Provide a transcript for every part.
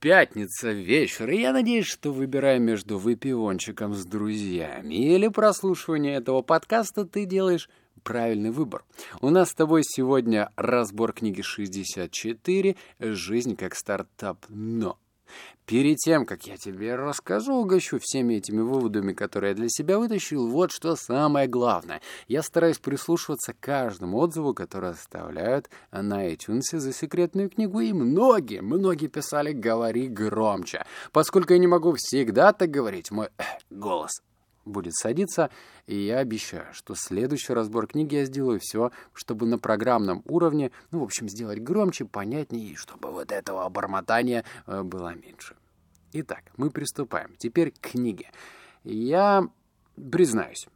Пятница вечер, и я надеюсь, что выбирая между выпивончиком с друзьями или прослушиванием этого подкаста, ты делаешь правильный выбор. У нас с тобой сегодня разбор книги 64 «Жизнь как стартап». Но Перед тем, как я тебе расскажу, угощу всеми этими выводами, которые я для себя вытащил, вот что самое главное. Я стараюсь прислушиваться к каждому отзыву, который оставляют на iTunes за секретную книгу, и многие, многие писали «говори громче». Поскольку я не могу всегда так говорить, мой э, голос будет садиться, и я обещаю, что следующий разбор книги я сделаю все, чтобы на программном уровне, ну, в общем, сделать громче, понятнее, и чтобы вот этого бормотания э, было меньше. Итак, мы приступаем. Теперь к книге. Я признаюсь,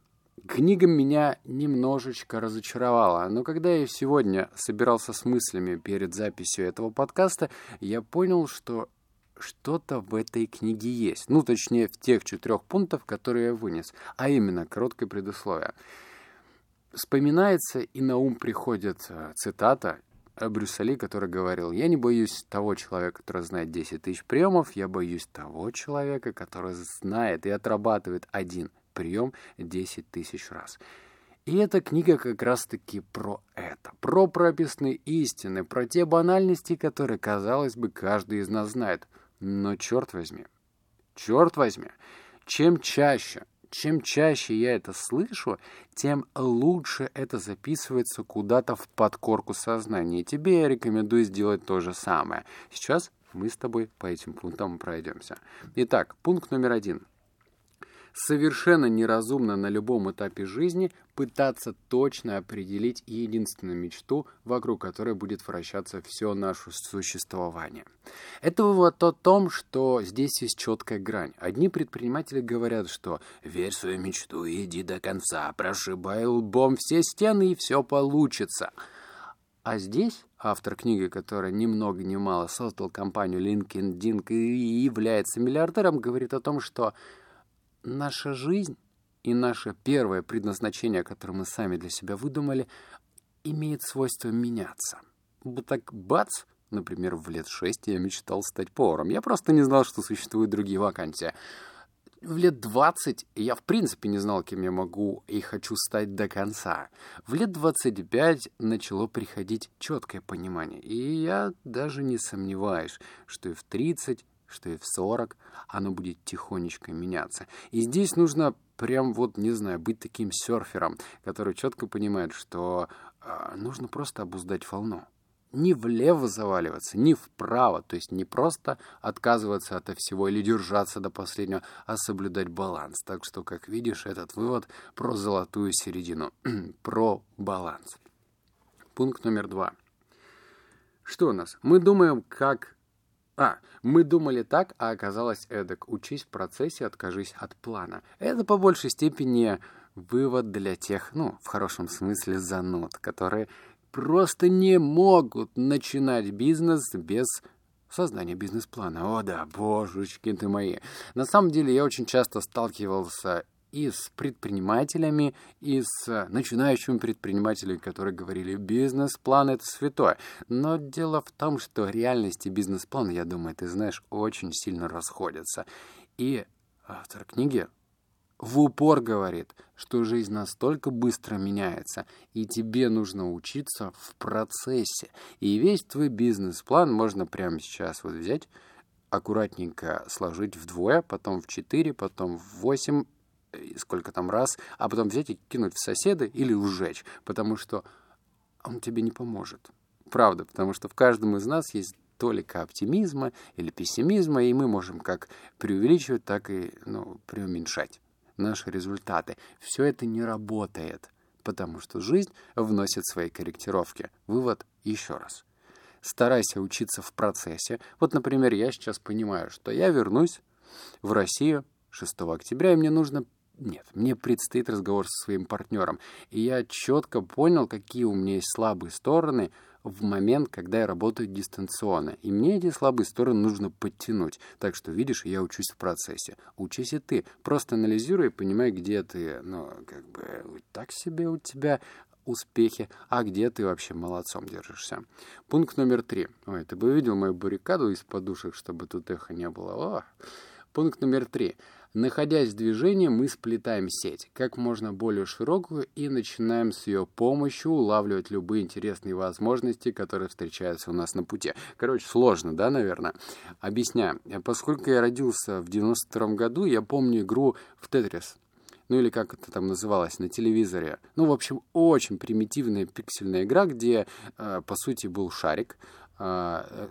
Книга меня немножечко разочаровала, но когда я сегодня собирался с мыслями перед записью этого подкаста, я понял, что что-то в этой книге есть. Ну, точнее, в тех четырех пунктах, которые я вынес, а именно короткое предусловие. Вспоминается и на ум приходит э, цитата Брюссели, который говорил, «Я не боюсь того человека, который знает 10 тысяч приемов, я боюсь того человека, который знает и отрабатывает один прием 10 тысяч раз». И эта книга как раз-таки про это, про прописные истины, про те банальности, которые, казалось бы, каждый из нас знает – но черт возьми, черт возьми, чем чаще, чем чаще я это слышу, тем лучше это записывается куда-то в подкорку сознания. Тебе я рекомендую сделать то же самое. Сейчас мы с тобой по этим пунктам пройдемся. Итак, пункт номер один. Совершенно неразумно на любом этапе жизни пытаться точно определить единственную мечту, вокруг которой будет вращаться все наше существование. Это вывод о том, что здесь есть четкая грань. Одни предприниматели говорят, что «верь в свою мечту и иди до конца, прошибай лбом все стены и все получится». А здесь автор книги, который ни много ни мало создал компанию LinkedIn и является миллиардером, говорит о том, что наша жизнь и наше первое предназначение, которое мы сами для себя выдумали, имеет свойство меняться. Вот так бац, например, в лет шесть я мечтал стать поваром. Я просто не знал, что существуют другие вакансии. В лет 20 я в принципе не знал, кем я могу и хочу стать до конца. В лет 25 начало приходить четкое понимание. И я даже не сомневаюсь, что и в 30 что и в 40 оно будет тихонечко меняться. И здесь нужно прям вот, не знаю, быть таким серфером, который четко понимает, что э, нужно просто обуздать волну. Не влево заваливаться, не вправо, то есть не просто отказываться от всего или держаться до последнего, а соблюдать баланс. Так что, как видишь, этот вывод про золотую середину, про баланс. Пункт номер два. Что у нас? Мы думаем, как а, мы думали так, а оказалось эдак. Учись в процессе, откажись от плана. Это по большей степени вывод для тех, ну, в хорошем смысле, зануд, которые просто не могут начинать бизнес без создания бизнес-плана. О да, божечки ты мои. На самом деле я очень часто сталкивался и с предпринимателями, и с начинающими предпринимателями, которые говорили, бизнес-план — это святое. Но дело в том, что реальность и бизнес-план, я думаю, ты знаешь, очень сильно расходятся. И автор книги в упор говорит, что жизнь настолько быстро меняется, и тебе нужно учиться в процессе. И весь твой бизнес-план можно прямо сейчас вот взять, аккуратненько сложить вдвое, потом в четыре, потом в восемь сколько там раз, а потом взять и кинуть в соседа или сжечь, потому что он тебе не поможет. Правда, потому что в каждом из нас есть толика оптимизма или пессимизма, и мы можем как преувеличивать, так и ну, преуменьшать наши результаты. Все это не работает, потому что жизнь вносит свои корректировки. Вывод еще раз. Старайся учиться в процессе. Вот, например, я сейчас понимаю, что я вернусь в Россию 6 октября, и мне нужно нет, мне предстоит разговор со своим партнером. И я четко понял, какие у меня есть слабые стороны в момент, когда я работаю дистанционно. И мне эти слабые стороны нужно подтянуть. Так что, видишь, я учусь в процессе. Учись и ты. Просто анализируй и понимай, где ты, ну, как бы, так себе у тебя успехи, а где ты вообще молодцом держишься. Пункт номер три. Ой, ты бы видел мою баррикаду из подушек, чтобы тут эхо не было. О! Пункт номер три. Находясь в движении, мы сплетаем сеть, как можно более широкую, и начинаем с ее помощью улавливать любые интересные возможности, которые встречаются у нас на пути. Короче, сложно, да, наверное? Объясняю. Поскольку я родился в 92 году, я помню игру в Тетрис ну или как это там называлось, на телевизоре. Ну, в общем, очень примитивная пиксельная игра, где, э, по сути, был шарик, а, э,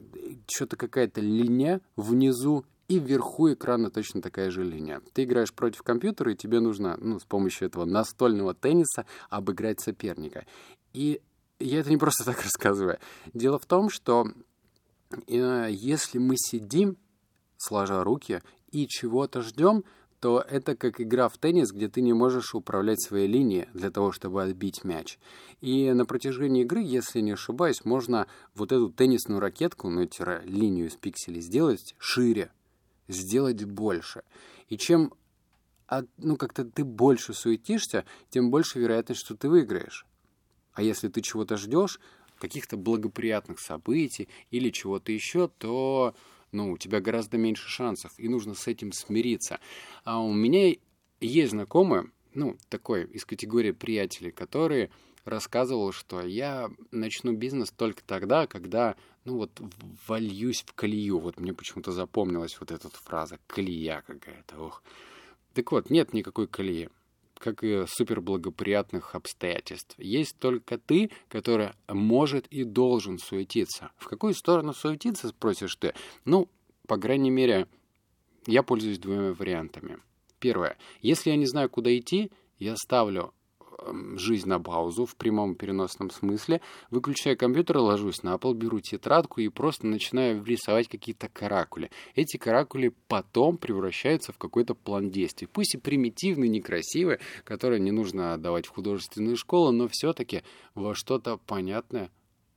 что-то какая-то линия внизу, и вверху экрана точно такая же линия. Ты играешь против компьютера, и тебе нужно ну, с помощью этого настольного тенниса обыграть соперника. И я это не просто так рассказываю. Дело в том, что э, если мы сидим, сложа руки, и чего-то ждем, то это как игра в теннис, где ты не можешь управлять своей линией для того, чтобы отбить мяч. И на протяжении игры, если не ошибаюсь, можно вот эту теннисную ракетку, ну, линию из пикселей сделать шире, сделать больше. И чем а, ну, как-то ты больше суетишься, тем больше вероятность, что ты выиграешь. А если ты чего-то ждешь, каких-то благоприятных событий или чего-то еще, то ну, у тебя гораздо меньше шансов, и нужно с этим смириться. А у меня есть знакомый, ну, такой из категории приятелей, который рассказывал, что я начну бизнес только тогда, когда ну вот вольюсь в колею. Вот мне почему-то запомнилась вот эта фраза «колея какая-то». Ох. Так вот, нет никакой колеи, как и суперблагоприятных обстоятельств. Есть только ты, который может и должен суетиться. В какую сторону суетиться, спросишь ты? Ну, по крайней мере, я пользуюсь двумя вариантами. Первое. Если я не знаю, куда идти, я ставлю жизнь на паузу в прямом переносном смысле, выключаю компьютер, ложусь на пол, беру тетрадку и просто начинаю рисовать какие-то каракули. Эти каракули потом превращаются в какой-то план действий. Пусть и примитивный, некрасивый, который не нужно отдавать в художественную школу, но все-таки во что-то понятное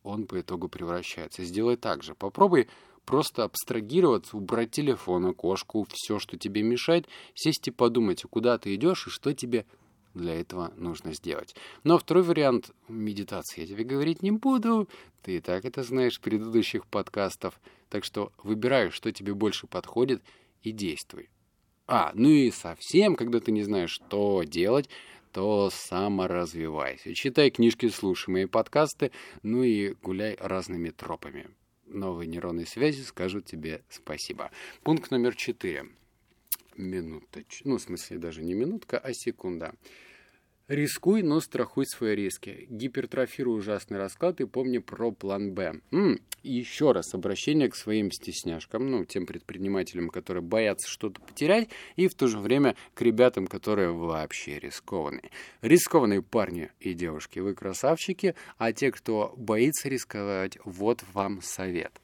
он по итогу превращается. Сделай так же. Попробуй просто абстрагироваться, убрать телефон, окошку, все, что тебе мешает, сесть и подумать, куда ты идешь и что тебе для этого нужно сделать. Но второй вариант медитации я тебе говорить не буду. Ты и так это знаешь предыдущих подкастов. Так что выбирай, что тебе больше подходит, и действуй. А, ну и совсем, когда ты не знаешь, что делать, то саморазвивайся. Читай книжки, слушай мои подкасты, ну и гуляй разными тропами. Новые нейронные связи скажут тебе спасибо. Пункт номер четыре минуточку. Ну, в смысле, даже не минутка, а секунда. Рискуй, но страхуй свои риски. Гипертрофируй ужасный расклад и помни про план Б. М-м, еще раз обращение к своим стесняшкам, ну, тем предпринимателям, которые боятся что-то потерять, и в то же время к ребятам, которые вообще рискованные. Рискованные парни и девушки, вы красавчики, а те, кто боится рисковать, вот вам совет.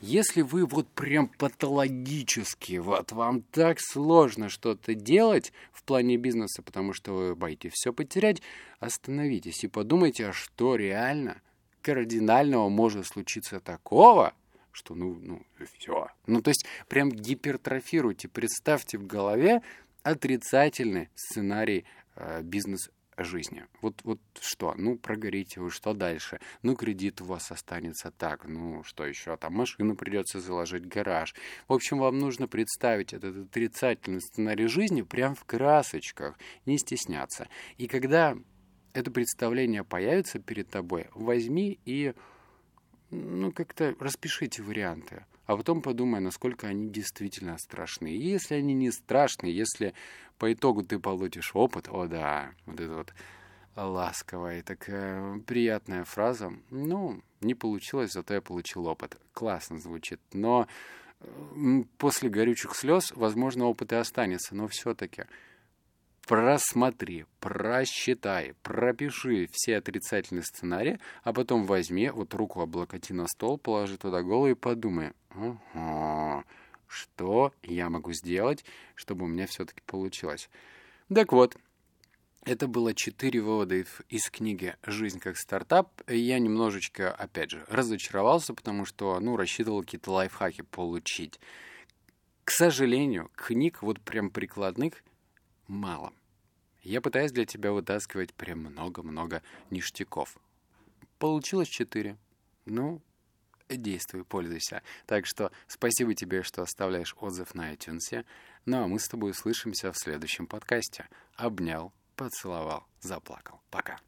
Если вы вот прям патологически, вот вам так сложно что-то делать в плане бизнеса, потому что вы боитесь все потерять, остановитесь и подумайте, а что реально кардинального может случиться такого, что ну, ну, все. Ну, то есть прям гипертрофируйте, представьте в голове отрицательный сценарий э, бизнес жизни. Вот, вот что? Ну, прогорите вы, что дальше? Ну, кредит у вас останется так, ну, что еще? Там машину придется заложить, гараж. В общем, вам нужно представить этот отрицательный сценарий жизни прям в красочках, не стесняться. И когда это представление появится перед тобой, возьми и ну, как-то распишите варианты, а потом подумай, насколько они действительно страшны. И если они не страшны, если по итогу ты получишь опыт, о да, вот это вот ласковая такая приятная фраза, ну, не получилось, зато я получил опыт. Классно звучит, но после горючих слез, возможно, опыт и останется, но все-таки просмотри, просчитай, пропиши все отрицательные сценарии, а потом возьми, вот руку облокоти на стол, положи туда голову и подумай, ага, что я могу сделать, чтобы у меня все-таки получилось. Так вот, это было четыре вывода из книги «Жизнь как стартап». Я немножечко, опять же, разочаровался, потому что, ну, рассчитывал какие-то лайфхаки получить. К сожалению, книг вот прям прикладных мало. Я пытаюсь для тебя вытаскивать прям много-много ништяков. Получилось четыре. Ну, действуй, пользуйся. Так что спасибо тебе, что оставляешь отзыв на iTunes. Ну а мы с тобой услышимся в следующем подкасте. Обнял, поцеловал, заплакал. Пока.